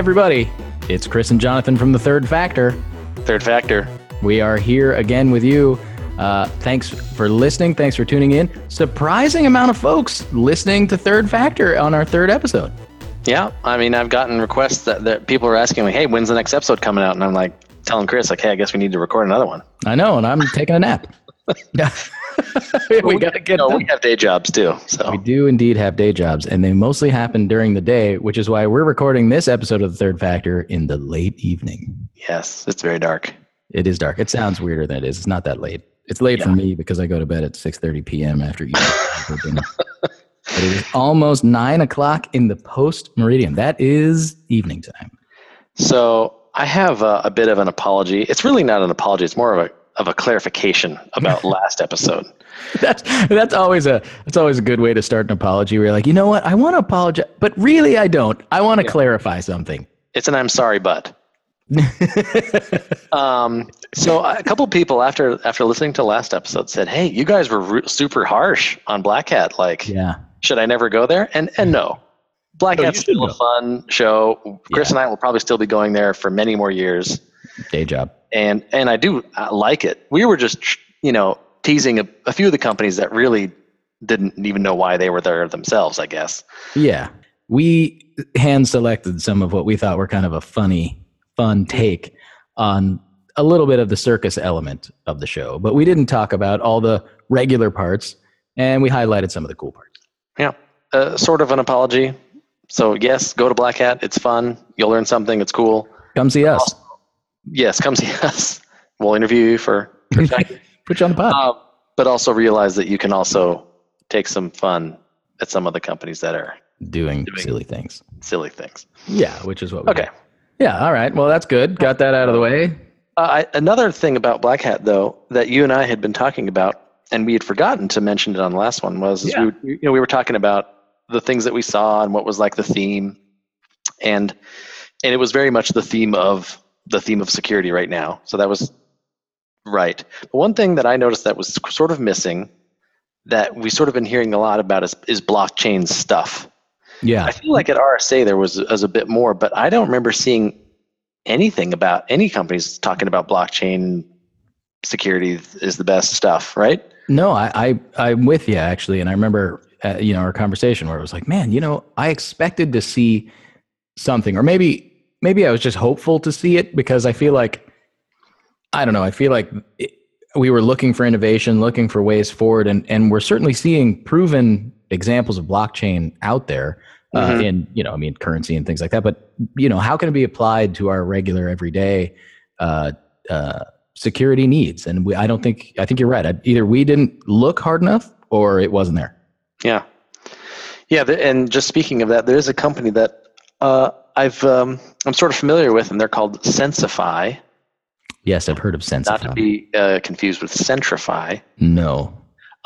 everybody. It's Chris and Jonathan from The Third Factor. Third Factor. We are here again with you. Uh, thanks for listening. Thanks for tuning in. Surprising amount of folks listening to Third Factor on our third episode. Yeah, I mean, I've gotten requests that, that people are asking me, "Hey, when's the next episode coming out?" And I'm like, telling Chris, like, "Hey, I guess we need to record another one." I know, and I'm taking a nap. we got to get. No, done. we have day jobs too, so We do indeed have day jobs, and they mostly happen during the day, which is why we're recording this episode of The Third Factor in the late evening. yes, it's very dark. It is dark. It sounds weirder than it is. It's not that late. It's late for me because I go to bed at 6.30 p.m. after eating dinner. But it is almost 9 o'clock in the post meridian. That is evening time. So I have a, a bit of an apology. It's really not an apology. It's more of a of a clarification about last episode. That's that's always a that's always a good way to start an apology. Where you're like, you know what, I want to apologize, but really I don't. I want to clarify something. It's an I'm sorry, but. Um, so a couple people after after listening to last episode said, "Hey, you guys were re- super harsh on Black Hat. Like, yeah, should I never go there?" And and no, Black No, Hat's still a fun show. Chris Yeah. and I will probably still be going there for many more years, day job. And and I do uh, like it. We were just you know teasing a, a few of the companies that really didn't even know why they were there themselves. I guess. Yeah, we hand selected some of what we thought were kind of a funny, fun take on a little bit of the circus element of the show, but we didn't talk about all the regular parts, and we highlighted some of the cool parts. Yeah, uh, sort of an apology. So yes, go to Black Hat. It's fun. You'll learn something. It's cool. Come see us. Yes, come see us. We'll interview you for. for. Put you on the pod. um, but also realize that you can also take some fun at some of the companies that are doing doing- silly things. silly things. Yeah, which is what we Okay. do. Yeah, all right. Well, that's good. Got that out of the way. Uh, I, another thing about Black Hat, though, that you and I had been talking about, and we had forgotten to mention it on the last one, was Yeah. we, you know we were talking about the things that we saw and what was like the theme, and and it was very much the theme of the theme of security right now. So that was right. But one thing that I noticed that was sort of missing, that we sort of been hearing a lot about, is is blockchain stuff. Yeah. I feel like at RSA there was, was a bit more, but I don't remember seeing anything about any companies talking about blockchain security is the best stuff, right? No, I, I I'm with you actually, and I remember uh, you know our conversation where it was like, man, you know, I expected to see something, or maybe maybe I was just hopeful to see it because I feel like I don't know, I feel like it, we were looking for innovation, looking for ways forward, and and we're certainly seeing proven examples of blockchain out there uh, Mhm. in you know, I mean, currency and things like that. But you know, how can it be applied to our regular everyday? Uh, uh, security needs. And we, I don't think, I think you're right. I, either we didn't look hard enough or it wasn't there. Yeah, yeah. The, and just speaking of that, there is a company that uh, I've um, I'm sort of familiar with, and they're called Sensify, Yes, I've heard of Sensify. not to be uh, confused with Centrify. no.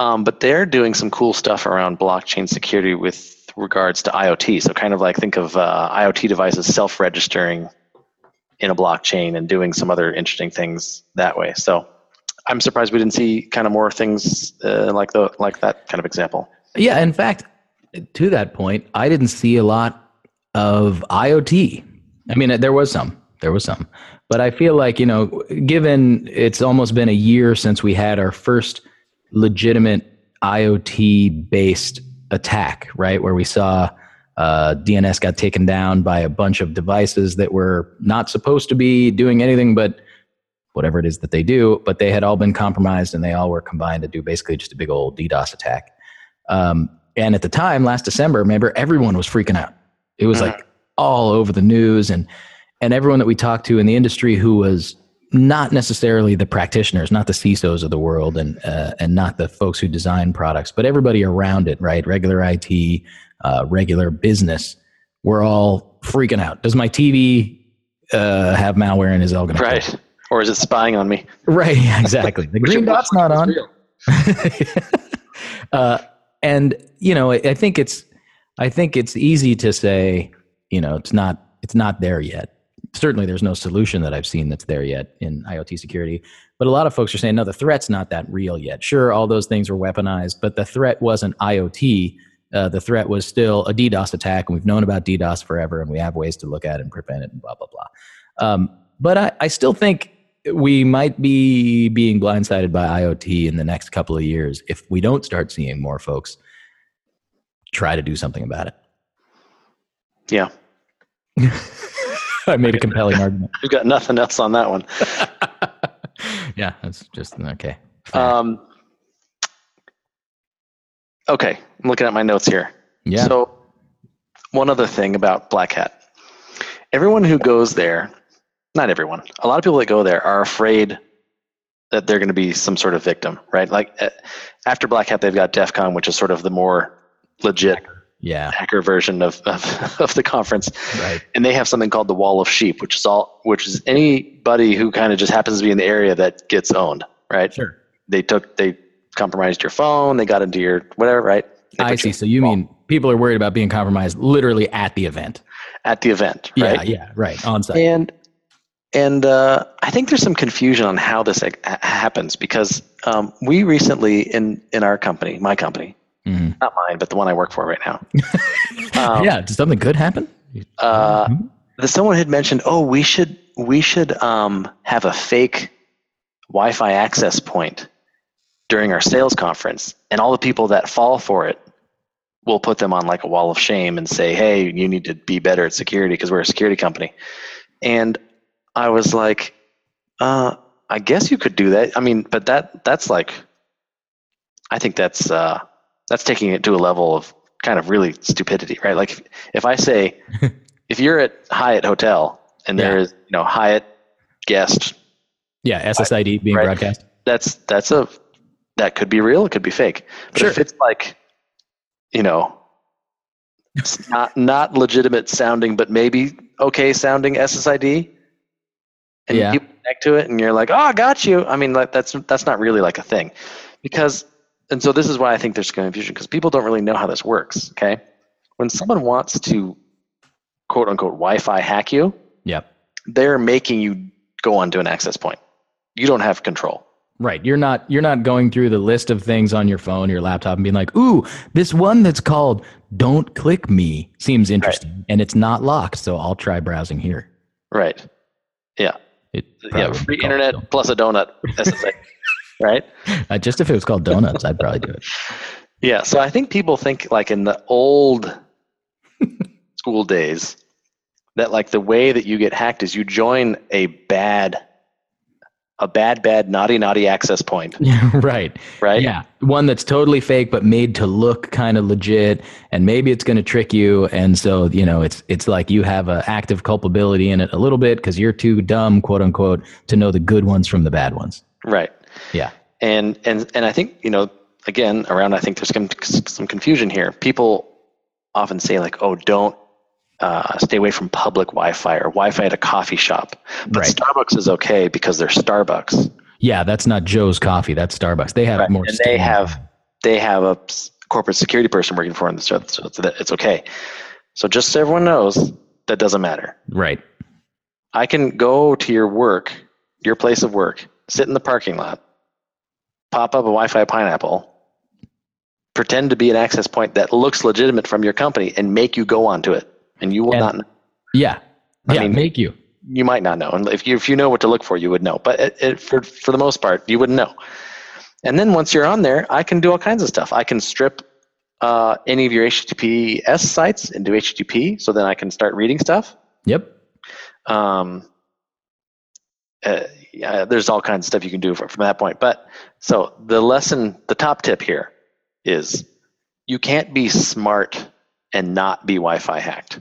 Um, but they're doing some cool stuff around blockchain security with regards to IoT. So, kind of like think of uh, IoT devices self registering in a blockchain and doing some other interesting things that way. So, I'm surprised we didn't see kind of more things uh, like the like that kind of example. Yeah. In fact, to that point, I didn't see a lot of IoT. I mean, there was some, there was some, but I feel like, you know, given it's almost been a year since we had our first legitimate IoT based attack, right? Where we saw uh, DNS got taken down by a bunch of devices that were not supposed to be doing anything but whatever it is that they do, but they had all been compromised and they all were combined to do basically just a big old DDoS attack. Um, and at the time, last December, remember, everyone was freaking out. It was like all over the news, and and everyone that we talked to in the industry who was not necessarily the practitioners, not the CISOs of the world, and uh, and not the folks who design products, but everybody around it, right? Regular IT, uh, regular business, we're all freaking out. Does my TV uh, have malware and is it all going Right. Or is it spying on me? Right, yeah, exactly. The green dot's not on. uh, and you know, I think it's, I think it's easy to say, you know, it's not, it's not there yet. Certainly, there's no solution that I've seen that's there yet in IoT security. But a lot of folks are saying, no, the threat's not that real yet. Sure, all those things were weaponized, but the threat wasn't IoT. uh, the threat was still a DDoS attack, and we've known about DDoS forever, and we have ways to look at it and prevent it, and blah blah blah. Um, but I, I still think we might be being blindsided by IoT in the next couple of years if we don't start seeing more folks try to do something about it. Yeah. I made a compelling argument. We've got nothing else on that one. yeah, that's just okay. Um, okay, I'm looking at my notes here. Yeah. So, one other thing about Black Hat. Everyone who goes there, not everyone, a lot of people that go there are afraid that they're going to be some sort of victim, right? Like uh, after Black Hat, they've got DEF CON, which is sort of the more legit yeah. hacker version of, of, of the conference. Right. And they have something called the Wall of Sheep, which is all which is anybody who kind of just happens to be in the area that gets owned, right? Sure. They took they compromised your phone, they got into your whatever, right? They I see. So you phone mean people are worried about being compromised literally at the event? at the event, Yeah, right? yeah, yeah, right. On site. And and uh, I think there's some confusion on how this ha- happens because um, we recently in in our company, my company, Mhm. not mine, but the one I work for right now. um, yeah, did something good happen? uh, Mhm. the, someone had mentioned, oh, we should we should um, have a fake Wi-Fi access point during our sales conference, and all the people that fall for it, we'll put them on like a wall of shame and say, hey, you need to be better at security because we're a security company. And I was like, uh, I guess you could do that. I mean, but that that's like, I think that's uh, that's taking it to a level of kind of really stupidity, right? Like if, if I say, if you're at Hyatt Hotel and Yeah. there is, you know, Hyatt guest, yeah, SSID being Right. broadcast. that's that's a that could be real, it could be fake. But if it's like, you know, it's not not legitimate sounding, but maybe okay sounding SSID, and Yeah. you connect to it, and you're like, oh, I got you. I mean, like that's that's not really like a thing, because and so this is why I think there's confusion because people don't really know how this works. Okay, when someone wants to quote unquote Wi-Fi hack you, Yep. they're making you go onto an access point. You don't have control. Right. You're not you're not going through the list of things on your phone, your laptop, and being like, ooh, this one that's called Don't Click Me seems interesting. And it's not locked, so I'll try browsing here. Right. Yeah. It Yeah. Free internet plus a donut. SSA. Right. Uh, just if it was called donuts, I'd probably do it. Yeah. So I think people think like in the old school days that like the way that you get hacked is you join a bad, a bad, bad, naughty, naughty access point. Yeah, right. Right. Yeah. One that's totally fake but made to look kind of legit and maybe it's going to trick you and so, you know, it's it's like you have a active culpability in it a little bit cuz you're too dumb, quote unquote, to know the good ones from the bad ones. Right. Yeah. and and and I think you know again around I think there's some some confusion here. People often say like, "Oh, don't uh, stay away from public Wi-Fi or Wi-Fi at a coffee shop." But Right. Starbucks is okay because they're Starbucks, Yeah, that's not Joe's coffee, that's Starbucks. They have right? more and they have they have a corporate security person working for them, so it's, so it's it's okay. So just so everyone knows, that doesn't matter. Right. I can go to your work, your place of work, sit in the parking lot, pop up a Wi-Fi pineapple, pretend to be an access point that looks legitimate from your company, and make you go onto it, and you will And- not. Know. Yeah. I Yeah, mean- make you. You might not know, and if you if you know what to look for, you would know. But it, it, for for the most part, you wouldn't know. And then once you're on there, I can do all kinds of stuff. I can strip uh, any of your HTTPS sites into HTTP, so then I can start reading stuff. Yep. um, uh, yeah, there's all kinds of stuff you can do from, from that point. But so the lesson, the top tip here is you can't be smart and not be Wi-Fi hacked.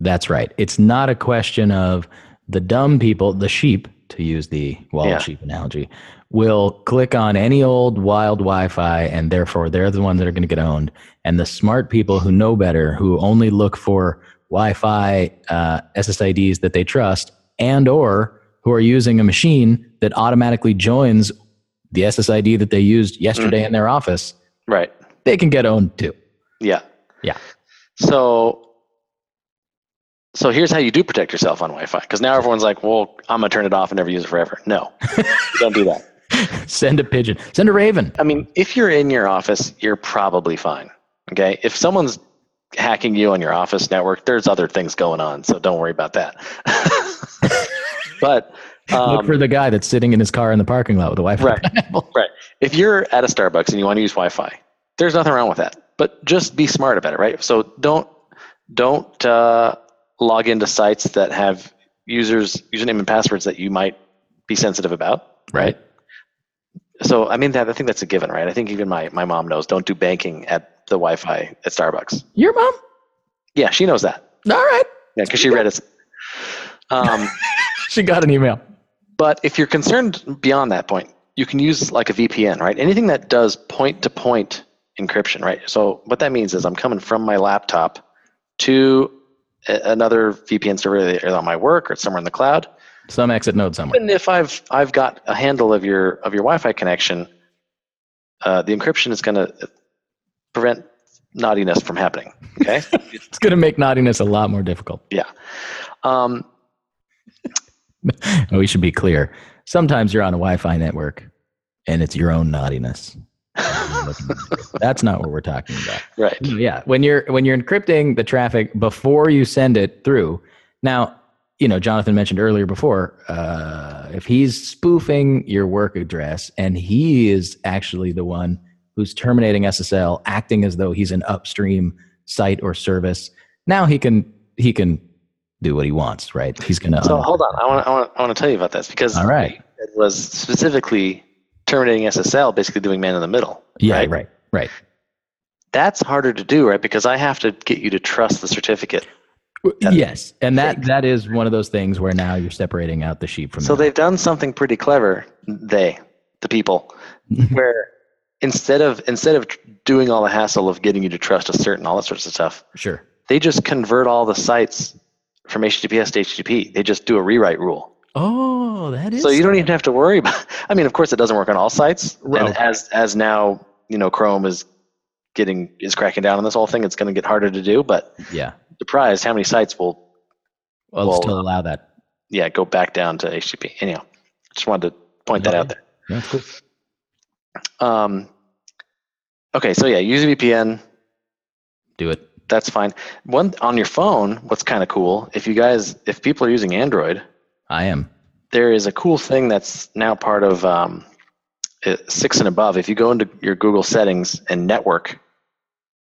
That's right. It's not a question of the dumb people, the sheep, to use the wall Yeah. sheep analogy, will click on any old wild Wi Fi and therefore they're the ones that are going to get owned. And the smart people who know better, who only look for Wi Fi uh, SSIDs that they trust and or who are using a machine that automatically joins the SSID that they used yesterday in mm-hmm. their office, Right. they can get owned too. Yeah. Yeah. So so here's how you do protect yourself on Wi-Fi. Because now everyone's like, well, I'm gonna turn it off and never use it forever. No. don't do that. Send a pigeon, send a raven. I mean, if you're in your office, you're probably fine. Okay, if someone's hacking you on your office network, there's other things going on, so don't worry about that. but um, Look for the guy that's sitting in his car in the parking lot with a Wi-Fi. Right. Right. If you're at a Starbucks and you want to use Wi-Fi, there's nothing wrong with that. But just be smart about it, right? So don't don't uh, log into sites that have users username and passwords that you might be sensitive about. Right. So I mean that I think that's a given, right? I think even my my mom knows don't do banking at the Wi-Fi at Starbucks. Your mom? Yeah, she knows that. All right. Yeah, because she read it. Um, She got an email. But if you're concerned beyond that point, you can use like a VPN, right? Anything that does point to point encryption, right? So what that means is I'm coming from my laptop to another VPN server either on my work or somewhere in the cloud. Some exit node somewhere. Even if I've I've got a handle of your of your Wi-Fi connection, uh, the encryption is going to prevent naughtiness from happening. Okay. It's going to make naughtiness a lot more difficult. yeah. Um, we should be clear. Sometimes you're on a Wi-Fi network, and it's your own naughtiness. That's not what we're talking about. right. Yeah, when you're when you're encrypting the traffic before you send it through. Now, you know, Jonathan mentioned earlier before, uh, if he's spoofing your work address and he is actually the one who's terminating SSL, acting as though he's an upstream site or service, now he can he can do what he wants, right? He's gonna. So hold on, I want I want I want to tell you about this because All right. it was specifically terminating SSL, basically doing man in the middle. yeah, right? right, right. That's harder to do, right? Because I have to get you to trust the certificate. That's yes, and that fake. that is one of those things where now you're separating out the sheep from the So the they've done something pretty clever. They, the people, where instead of instead of doing all the hassle of getting you to trust a certain all that sorts of stuff, sure. they just convert all the sites from HTTPS to HTTP. They just do a rewrite rule. Oh, that is So you don't even have to worry about. I mean, of course, it doesn't work on all sites, Right. and as as now you know, Chrome is getting is cracking down on this whole thing. It's going to get harder to do, but yeah. surprised how many sites will Well, Well, still allow that. yeah go back down to HTTP. Anyhow, just wanted to point that out there. That's cool. Um, okay, so yeah, use a VPN. Do it. That's fine. One on your phone. What's kind of cool? If you guys, if people are using Android, I am. there is a cool thing that's now part of um, uh, six and above. If you go into your Google settings and network,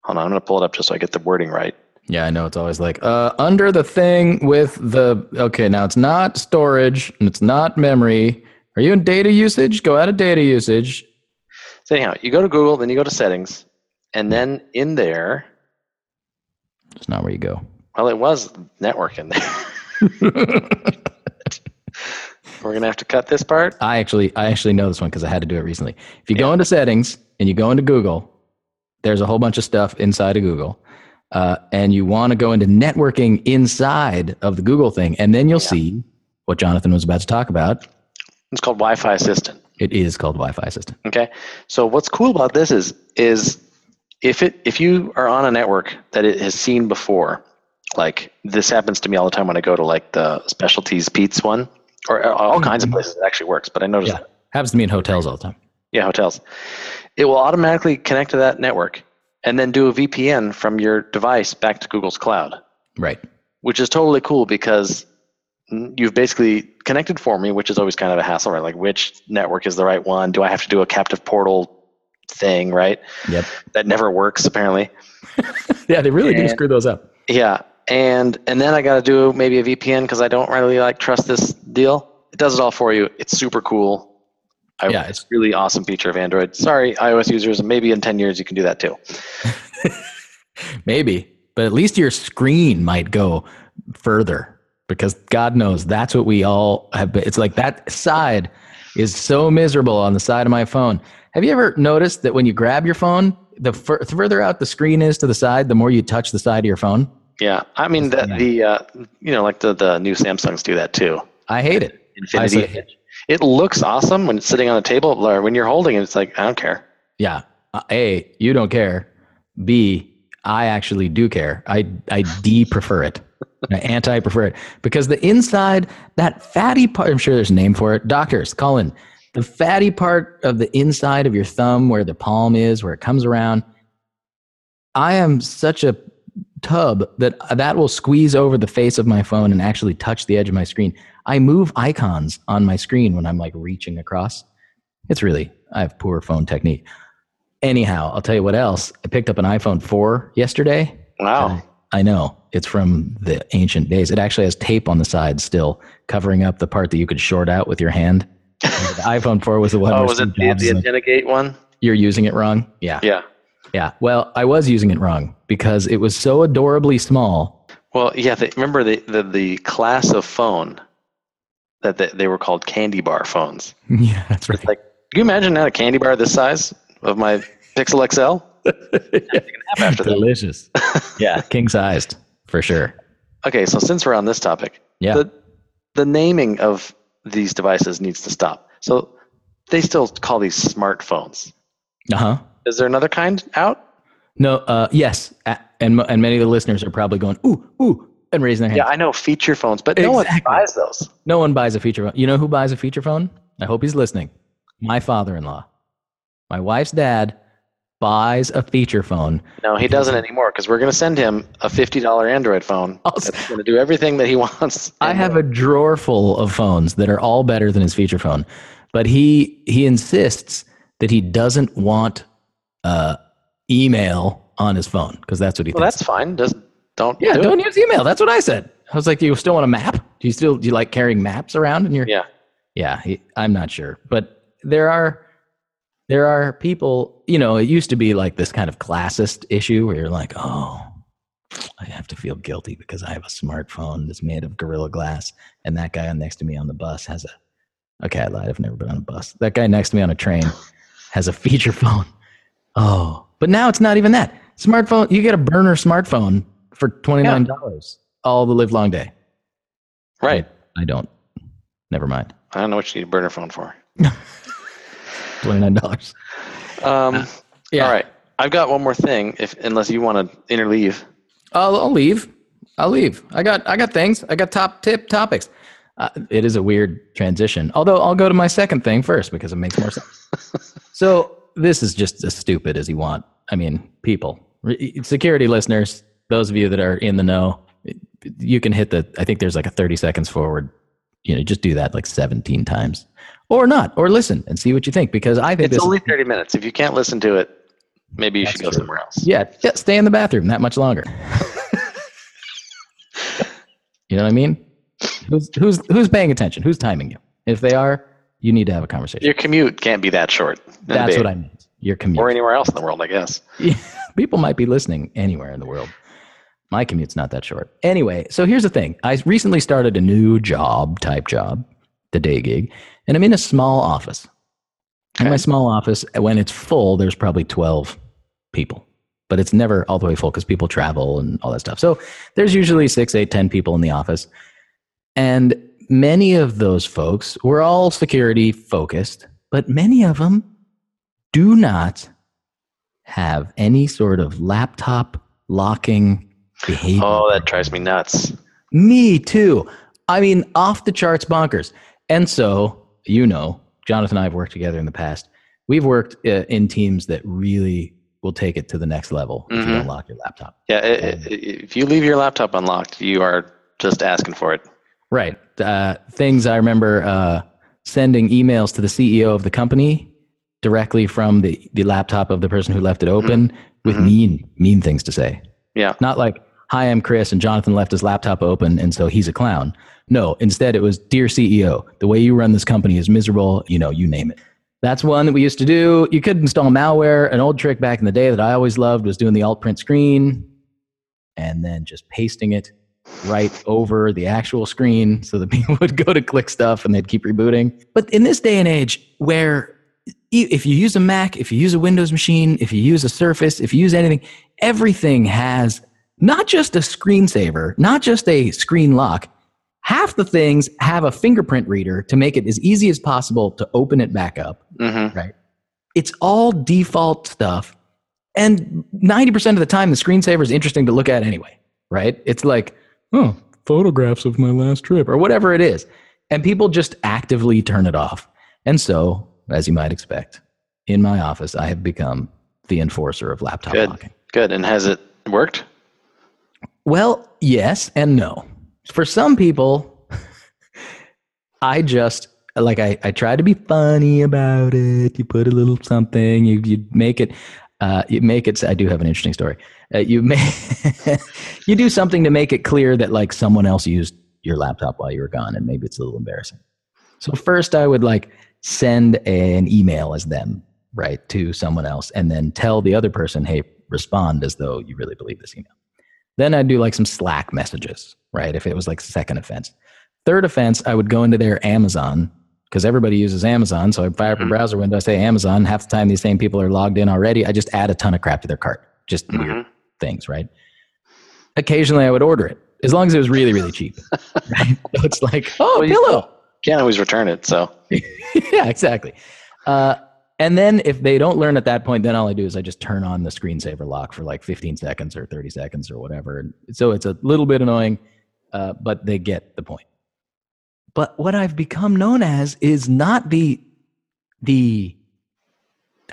hold on, I'm going to pull it up just so I get the wording right. Yeah, I know. It's always like uh, under the thing with the. Okay, now it's not storage and it's not memory. Are you in data usage? Go out of data usage. So anyhow, you go to Google, then you go to settings, and then in there, It's not where you go. well, it was networking. there. We're gonna have to cut this part. I actually, I actually know this one because I had to do it recently. If you go into settings and you go into Google, there's a whole bunch of stuff inside of Google, uh, and you want to go into networking inside of the Google thing, and then you'll see what Jonathan was about to talk about. It's called Wi-Fi Assistant. It is called Wi-Fi Assistant. Okay. So what's cool about this is is if it if you are on a network that it has seen before, like this happens to me all the time when I go to like the specialties Peet's one or uh, all kinds of places it actually works. But I noticed Yeah, happens to me in hotels all the time. yeah hotels, it will automatically connect to that network and then do a VPN from your device back to Google's cloud, Right. which is totally cool because you've basically connected for me, which is always kind of a hassle, right? Like which network is the right one? Do I have to do a captive portal thing, right? Yep. That never works apparently. Yeah, they really do screw those up. Yeah, and and then I got to do maybe a VPN because I don't really like trust this deal. It does it all for you. It's super cool. I, Yeah, it's really awesome feature of Android. Sorry, iOS users. Maybe in ten years you can do that too. Maybe, but at least your screen might go further because God knows that's what we all have been. It's like that side is so miserable on the side of my phone. Have you ever noticed that when you grab your phone, the fur- further out the screen is to the side, the more you touch the side of your phone? Yeah, I mean the the uh, you know like the the new Samsungs do that too. I hate it. Infinity. It looks awesome when it's sitting on a table, or when you're holding it. It's like I don't care. Yeah. Uh, A, you don't care. B, I actually do care. I I prefer it. I anti prefer it because the inside, that fatty part. I'm sure there's a name for it. Doctors, call in. The fatty part of the inside of your thumb, where the palm is, where it comes around. I am such a tub that that will squeeze over the face of my phone and actually touch the edge of my screen. I move icons on my screen when I'm like reaching across. It's really I have poor phone technique. Anyhow, I'll tell you what else. I picked up an iPhone 4 yesterday. Wow. I know. It's from the ancient days. It actually has tape on the side still covering up the part that you could short out with your hand. The iPhone 4 was the one Oh, was it the, the antenna gate one? you're using it wrong. Yeah. Yeah. Yeah. Well, I was using it wrong because it was so adorably small. Well, yeah. They, remember the, the the class of phone that they, they were called candy bar phones. yeah, that's right. Like, can you imagine had a candy bar this size of my Pixel XL? that. Delicious. yeah, king sized for sure. Okay, so since we're on this topic, Yeah. the the naming of these devices needs to stop. So they still call these smartphones. Uh huh. Is there another kind out? No. Uh. Yes. And and many of the listeners are probably going ooh ooh and raising their hands. Yeah, I know feature phones, but no one Exactly. buys those. No one buys a feature phone. You know who buys a feature phone? I hope he's listening. My father-in-law. My wife's dad buys a feature phone. No, he doesn't anymore because we're going to send him a fifty dollar Android phone that's going to do everything that he wants. I have a drawer full of phones that are all better than his feature phone, but he he insists that he doesn't want uh, email on his phone because that's what he Well, thinks. that's fine. Just don't. yeah, do don't it. use email. That's what I said. I was like, do you still want a map? Do you still do you like carrying maps around in your? Yeah. Yeah, he, I'm not sure, but there are there are people. You know, it used to be like this kind of classist issue where you're like, oh, I have to feel guilty because I have a smartphone that's made of Gorilla Glass, and that guy next to me on the bus has a. Okay, I lied. I've never been on a bus. That guy next to me on a train has a feature phone. Oh, but now it's not even that smartphone. You get a burner smartphone for twenty nine dollars all the live long day. Right. I don't. Never mind. I don't know what you need a burner phone for. Twenty nine dollars. Um, Yeah. All right. I've got one more thing. If unless you want to interleave. I'll, I'll leave. I'll leave. I got I got things. I got top tip topics. Uh, it is a weird transition. Although I'll go to my second thing first because it makes more sense. so this is just as stupid as you want. I mean, people, security listeners, those of you that are in the know, you can hit the. I think there's like a 30 seconds forward. You know, just do that like 17 times, or not, or listen and see what you think because I think It's only thirty minutes. If you can't listen to it, maybe you That's should go true. somewhere else. yeah, yeah, stay in the bathroom that much longer. you know what I mean? Who's who's who's paying attention? Who's timing you? If they are, you need to have a conversation. Your commute can't be that short. That's what I meant. Your commute. Or anywhere else in the world, I guess. People might be listening anywhere in the world. My commute's not that short. Anyway, so here's the thing. I recently started a new job, type job, the day gig, and I'm in a small office. In my small office, when it's full, there's probably 12 people, but it's never all the way full because people travel and all that stuff. So there's usually six, eight, ten people in the office. And many of those folks were all security focused, but many of them do not have any sort of laptop locking behavior. Oh, that drives me nuts. Me too. I mean, off the charts bonkers. And so, you know, Jonathan and I have worked together in the past. We've worked uh, in teams that really will take it to the next level if you Mhm. don't lock your laptop. Yeah, i i if you leave your laptop unlocked, you are just asking for it. Right. Uh, things I remember uh, sending emails to the CEO of the company directly from the, the laptop of the person who left it open with Mhm. mean, mean things to say. Yeah. Not like, hi, I'm Chris, and Jonathan left his laptop open, and so he's a clown. No, instead it was, dear CEO, the way you run this company is miserable, you know, you name it. That's one that we used to do. You could install malware. An old trick back in the day that I always loved was doing the alt print screen and then just pasting it right over the actual screen so that people would go to click stuff and they'd keep rebooting. But in this day and age where if you use a Mac, if you use a Windows machine, if you use a Surface, if you use anything, everything has not just a screensaver, not just a screen lock. Half the things have a fingerprint reader to make it as easy as possible to open it back up. hmm It's all default stuff. And 90% of the time, the screensaver is interesting to look at anyway, right? It's like, oh, photographs of my last trip or whatever it is. And people just actively turn it off. And so, as you might expect, in my office, I have become the enforcer of laptop Good. locking. Good. And has it worked? Well, yes and no. For some people, I just like I, I try to be funny about it. You put a little something, you you make it uh, you make it. I do have an interesting story. Uh, you may you do something to make it clear that like someone else used your laptop while you were gone, and maybe it's a little embarrassing. So first, I would like send an email as them right to someone else, and then tell the other person, hey, respond as though you really believe this email. Then I'd do like some Slack messages, right? If it was like second offense. Third offense, I would go into their Amazon because everybody uses Amazon. So I fire up a browser window, I say Amazon. Half the time, these same people are logged in already. I just add a ton of crap to their cart, just weird Mhm. things, right? Occasionally, I would order it as long as it was really, really cheap. right? So it's like, oh, Well, you pillow. Can't always return it. So yeah, exactly. Uh, and then if they don't learn at that point, then all I do is I just turn on the screensaver lock for like 15 seconds or 30 seconds or whatever. And so it's a little bit annoying, uh, but they get the point. But what I've become known as is not the the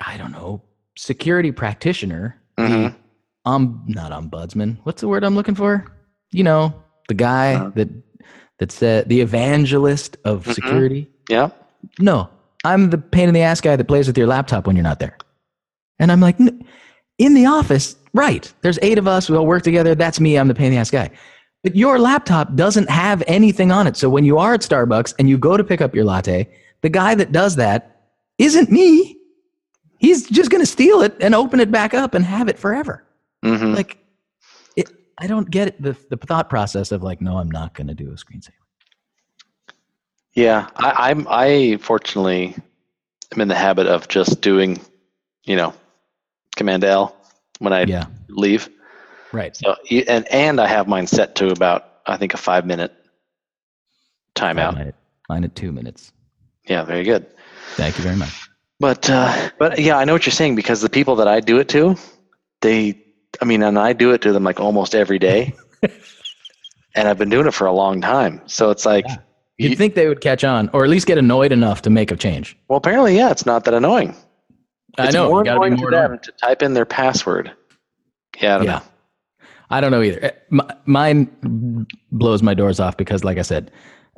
I don't know security practitioner, Mhm. the um not ombudsman. What's the word I'm looking for? You know, the guy Uh-huh. that that said the evangelist of Mhm. security. yeah. No, I'm the pain in the ass guy that plays with your laptop when you're not there. And I'm like, in the office, right? There's eight of us. We all work together. That's me. I'm the pain in the ass guy. But your laptop doesn't have anything on it. So when you are at Starbucks and you go to pick up your latte, the guy that does that isn't me. He's just going to steal it and open it back up and have it forever. hmm Like, it, I don't get it, the, the thought process of like, no, I'm not going to do a screensaver. Yeah, I, I'm. I fortunately am in the habit of just doing, you know, Command L when I Yeah. leave. Right. So and and I have mine set to about I think a five minute timeout. Mine at, mine at two minutes. Yeah, very good. Thank you very much. But uh, but yeah, I know what you're saying because the people that I do it to, they, I mean, and I do it to them like almost every day, and I've been doing it for a long time. So it's like, Yeah. You'd you- think they would catch on, or at least get annoyed enough to make a change. well, apparently, yeah, it's not that annoying. I It's know. more you gotta be annoying more to them to type in their password. Yeah, I don't Yeah. know. I don't know either. Uh, Mine blows my doors off because, like I said,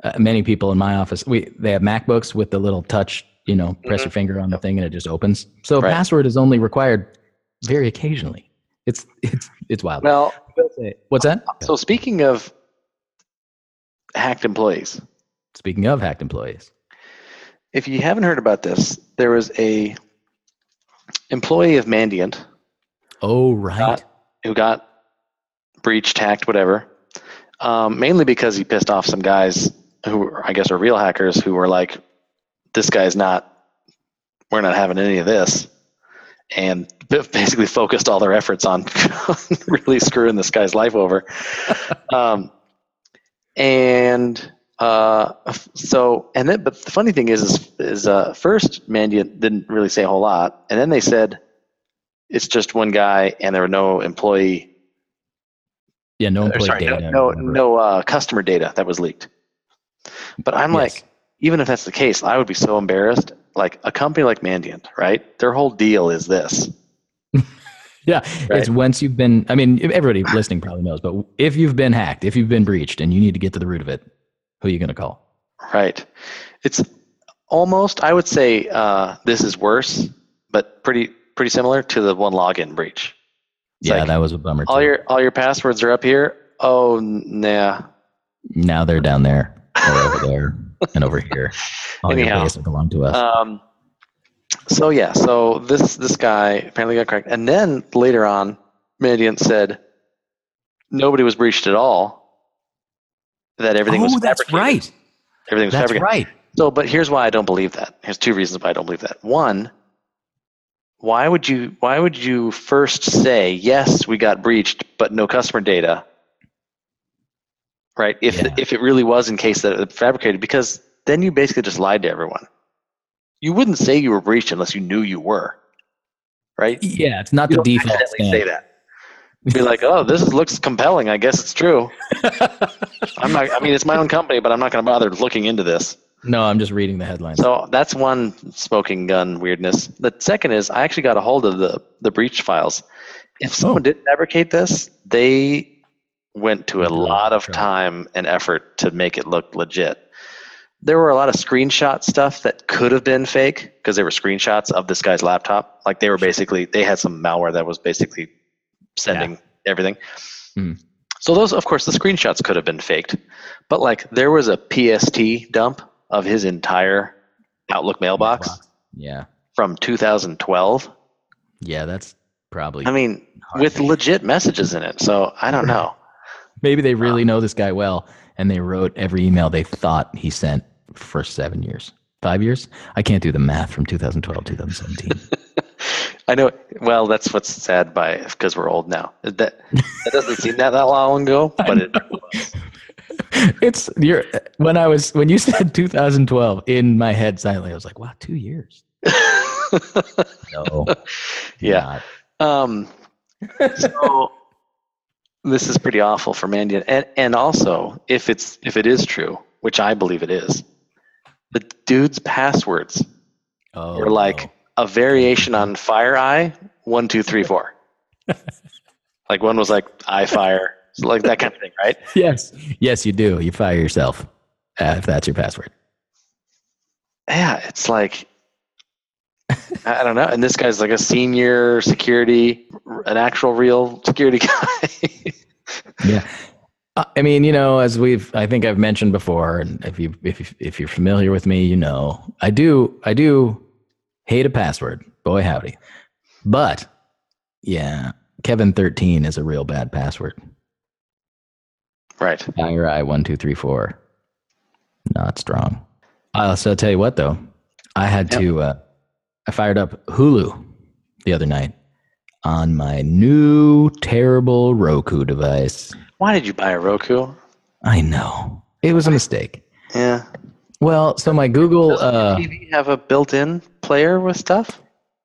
uh, many people in my office we they have MacBooks with the little touch. You know, press your finger on the thing and it just opens. So Mm-hmm. Right. password is only required very occasionally. It's it's it's wild. Well, What's that? so speaking of hacked employees, Speaking of hacked employees, if you haven't heard about this, there was a employee of Mandiant oh right, Uh, who got breached, hacked, whatever, um, mainly because he pissed off some guys who I guess are real hackers who were like, "This guy's not. We're not having any of this," and basically focused all their efforts on really screwing this guy's life over. um, and uh, so, and then, but the funny thing is, is, is uh, first Mandiant didn't really say a whole lot, and then they said it's just one guy, and there were no employee yeah, no employee sorry, data. no, no, no uh, customer data that was leaked. But I'm Yes. like, even if that's the case, I would be so embarrassed. Like a company like Mandiant, right? Their whole deal is this. Yeah, Right. it's once you've been. I mean, everybody listening probably knows, but if you've been hacked, if you've been breached, and you need to get to the root of it, who are you going to call? Right. It's almost, I would say, uh, this is worse, but pretty pretty similar to the one login breach. It's yeah, like, that was a bummer. all too. your all your passwords are up here. Oh, nah. now they're down there, or over there, and over here. All Anyhow. your belong to us. Um, so yeah, so this this guy apparently got cracked, and then later on, Mandiant said nobody was breached at all. That everything was oh, that's right. Everything was That's fabricated. right. So, but here's why I don't believe that. Here's two reasons why I don't believe that. One, why would you why would you first say yes we got breached but no customer data? Right? If Yeah. if it really was in case that it fabricated, because then you basically just lied to everyone. You wouldn't say you were breached unless you knew you were. Right? Yeah, it's not You the default say that. Be like, oh, this looks compelling. I guess it's true. I'm not. I mean, it's my own company, but I'm not going to bother looking into this. No, I'm just reading the headlines. So that's one smoking gun weirdness. The second is I actually got a hold of the the breach files, if oh. someone did fabricate this, they went to a lot of time and effort to make it look legit. There were a lot of screenshot stuff that could have been fake because they were screenshots of this guy's laptop. Like they were basically they had some malware that was basically sending everything. Mhm. So those, of course, the screenshots could have been faked, but like there was a PST dump of his entire Outlook mailbox Yeah. from 2012. Yeah, that's probably I mean, with legit messages in it. So I don't know. maybe they really know this guy well and they wrote every email they thought he sent for seven years. Five years? I can't do the math from 2012, to 2017. I know. Well, that's what's sad by because we're old now. That that doesn't seem that that long ago, but it was. it's you're when I was when you said 2012 in my head silently, I was like, wow, two years. No. yeah. not. Um. So this is pretty awful for Mandiant, and and also if it's if it is true, which I believe it is, the dude's passwords Oh, were like no. A variation on FireEye one two three four. like one was like iFire, so like that kind of thing, right? yes, yes, you do. You fire yourself uh, if that's your password. yeah, it's like I I don't know. And this guy's like a senior security, an actual real security guy. Yeah. Uh, I mean, you know, as we've, I think I've mentioned before, and if you, if if you're familiar with me, you know, I do, I do hate a password. Boy, howdy. But yeah, Kevin thirteen is a real bad password. right. FireEye one two three four. Not strong. Uh, I'll still tell you what though, I had Yep. to. Uh, I fired up Hulu the other night on my new terrible Roku device. Why did you buy a Roku? I know it was a mistake. Yeah. Well, so my Google, uh, TV have a built-in player with stuff?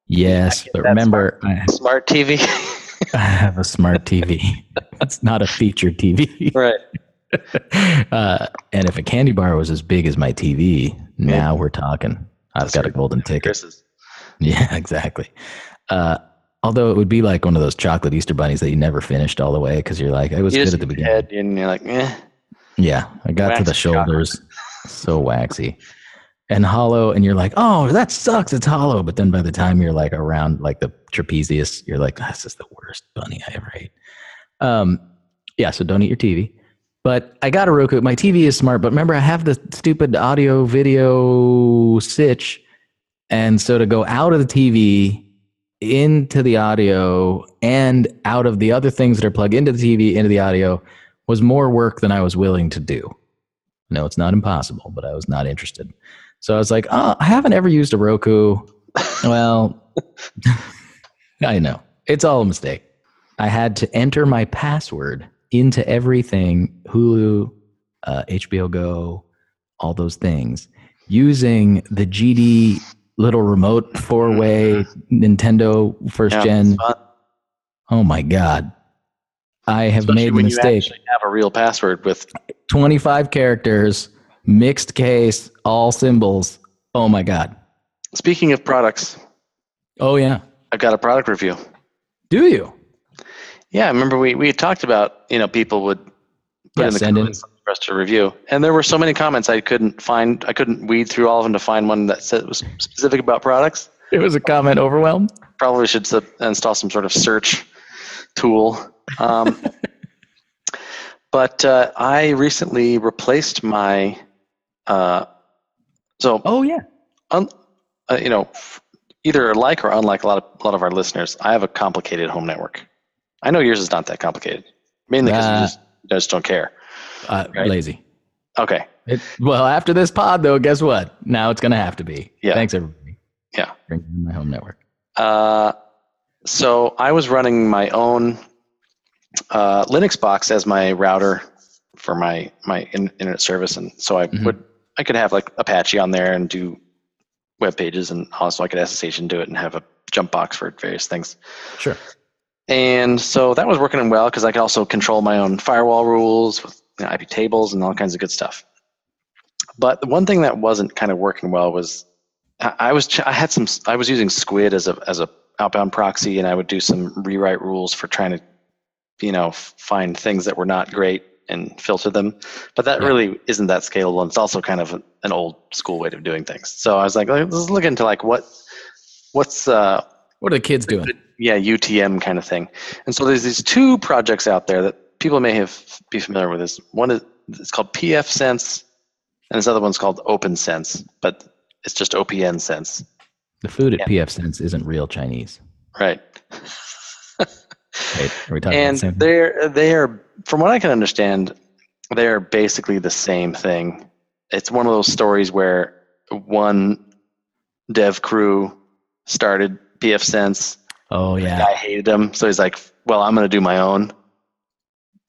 yes, but that remember, I, Smart TV. I have a smart TV. it's not a feature TV. right. uh, and if a candy bar was as big as my TV, now we're talking. I've got a golden ticket. Chris's. Yeah, exactly. Uh, although it would be like one of those chocolate Easter bunnies that you never finished all the way because you're like, it was You good at the beginning. head and you're like, eh. Yeah, I got to the Waxy chocolate. shoulders, so waxy and hollow, and you're like, oh, that sucks. It's hollow. But then by the time you're like around like the trapezius, you're like, this is the worst bunny I ever ate. Um, yeah. So don't eat your TV. But I got a Roku. My TV is smart, but remember, I have the stupid audio video sitch, and so to go out of the TV into the audio and out of the other things that are plugged into the TV into the audio was more work than I was willing to do. No, it's not impossible, but I was not interested. So I was like, oh, I haven't ever used a Roku. well, I know. It's all a mistake. I had to enter my password into everything Hulu, uh, HBO Go, all those things using the GD little remote four way Nintendo first Yeah, gen. Oh my God. I have Especially made the you mistake. actually have a real password with 25 characters, mixed case, all symbols. Oh my God. Speaking of products, Oh, yeah. I've got a product review. Do you? Yeah, I remember we, we talked about, you know, people would put Yeah, in the send in. comments for us to review. And there were so many comments I couldn't find I couldn't weed through all of them to find one that said was specific about products. It was a comment overwhelm. Probably should s- install some sort of search tool. Um, but uh, I recently replaced my uh, so Oh, yeah. un, uh, you know, either like or unlike a lot of a lot of our listeners, I have a complicated home network. I know yours is not that complicated, mainly because Ah. you just, you just don't care. Uh, Right. Lazy. Okay, It, well, after this pod, though, guess what? Now it's going to have to be. Yeah. Thanks, everybody. Yeah. Bring my home network. uh, so I was running my own uh, Linux box as my router for my my in, internet service, and so I Mhm. would I could have like Apache on there and do web pages, and also I could SSH and do it and have a jump box for various things. Sure. And so that was working well because I could also control my own firewall rules with you know, IP tables and all kinds of good stuff. But the one thing that wasn't kind of working well was I, I was ch- I had some I was using Squid as a as a outbound proxy, and I would do some rewrite rules for trying to, you know, find things that were not great and filter them. But that Yeah. really isn't that scalable. And it's also kind of an old school way of doing things. So I was like, let's look into like what, what's uh, What are the kids doing? yeah UTM kind of thing. And so there's these two projects out there that people may have be familiar with. This one is it's called pfSense, and this other one's called Open Sense, but it's just OPNsense. The food at Yeah. pfSense isn't real Chinese. Right. Are we talking and the they're they're from what I can understand, they're basically the same thing. It's one of those stories where one dev crew started pfSense. Oh yeah. I hated them, so he's like, "Well, I'm going to do my own,"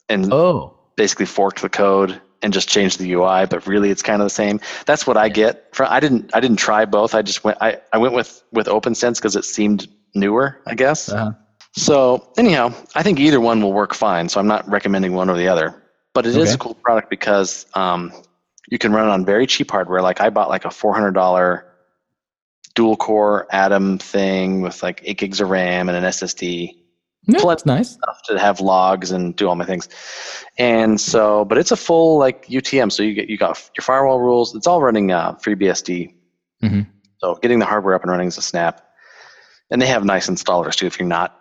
and Oh. basically forked the code and just changed the UI. But really, it's kind of the same. That's what I get. From I didn't I didn't try both. I just went I, I went with with OPNsense because it seemed newer, I guess. Uh-huh. So anyhow, I think either one will work fine. So I'm not recommending one or the other. But it is Okay. a cool product because um, you can run it on very cheap hardware. Like I bought like a $400 dual core Atom thing with like eight gigs of RAM and an SSD Yeah, that's nice. enough to have logs and do all my things. And so, but it's a full like UTM. So you get you got your firewall rules. It's all running uh, FreeBSD. Mhm. So getting the hardware up and running is a snap. And they have nice installers too. If you're not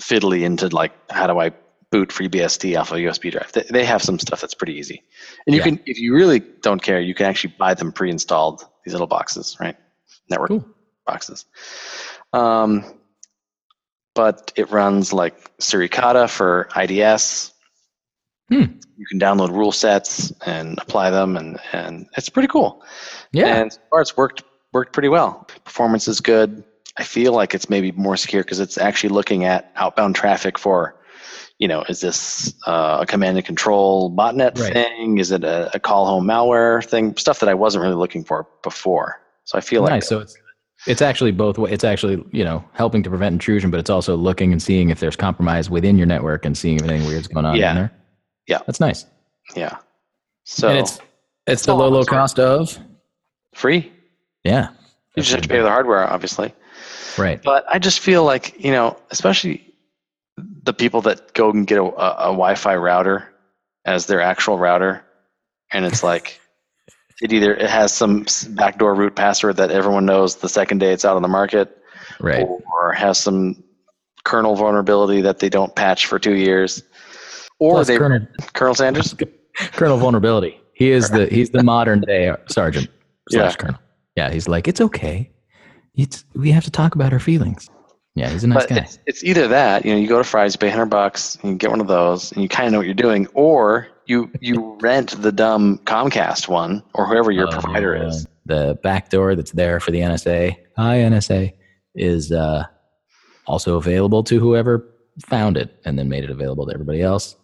fiddly into like how do I boot FreeBSD off a USB drive, they, they have some stuff that's pretty easy. And you Yeah. can, if you really don't care, you can actually buy them pre-installed. These little boxes, right? Network Cool. boxes. Um, but it runs like Suricata for IDS. Hmm. You can download rule sets and apply them, and, and it's pretty cool. Yeah. And so far, it's worked worked pretty well. Performance is good. I feel like it's maybe more secure because it's actually looking at outbound traffic for, you know, is this uh, a command and control botnet Right. thing? Is it a, a call home malware thing? Stuff that I wasn't really looking for before. So I feel like nice. So it's it's actually both. It's actually you know helping to prevent intrusion, but it's also looking and seeing if there's compromise within your network and seeing if anything weird's going on Yeah. in there. Yeah. That's nice. yeah. So and it's it's the low low cost of free. yeah. You just have to pay for the hardware, obviously. Right. But I just feel like you know, especially the people that go and get a, a, a Wi-Fi router as their actual router, and it's like it either it has some backdoor root password that everyone knows the second day it's out on the market, Right. or has some kernel vulnerability that they don't patch for two years, or Plus they Colonel Colonel Sanders. Colonel Vulnerability. He is the he's the modern day sergeant slash Yeah. colonel. Yeah, he's like it's okay. It's we have to talk about our feelings. Yeah, he's a nice But guy. it's, it's either that, you know, you go to Fry's, you pay hundred bucks, and you get one of those, and you kind of know what you're doing, or you you rent the dumb Comcast one, or whoever your Uh, provider is. The back door that's there for the NSA, hi NSA, is uh, also available to whoever found it and then made it available to everybody else.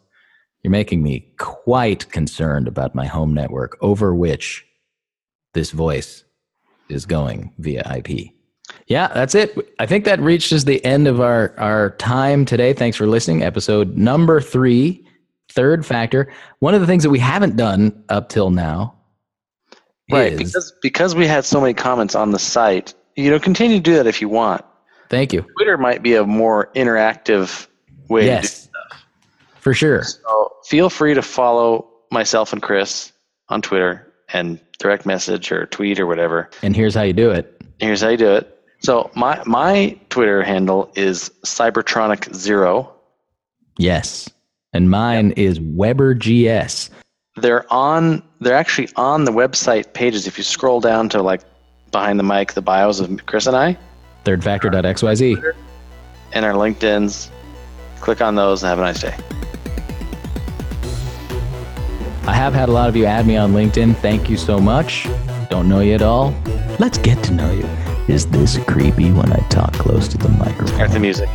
You're making me quite concerned about my home network over which this voice is going via IP. Yeah, that's it. I think that reaches the end of our, our time today. Thanks for listening. Episode number three, third factor. One of the things that we haven't done up till now Right, is- because because we had so many comments on the site, you know, continue to do that if you want. Thank you. Twitter might be a more interactive way to do Yes, for sure. So feel free to follow myself and Chris on Twitter and direct message or tweet or whatever. And here's how you do it. Here's how you do it. So my my Twitter handle is Cybertronic Zero. Yes. And mine is WeberGS. They're on. They're actually on the website pages. If you scroll down to like behind the mic, the bios of Chris and I, Thirdfactor.xyz. and our LinkedIn's. Click on those and have a nice day. I have had a lot of you add me on LinkedIn. Thank you so much. Don't know you at all. Let's get to know you. Is this creepy when I talk close to the microphone? Start the music.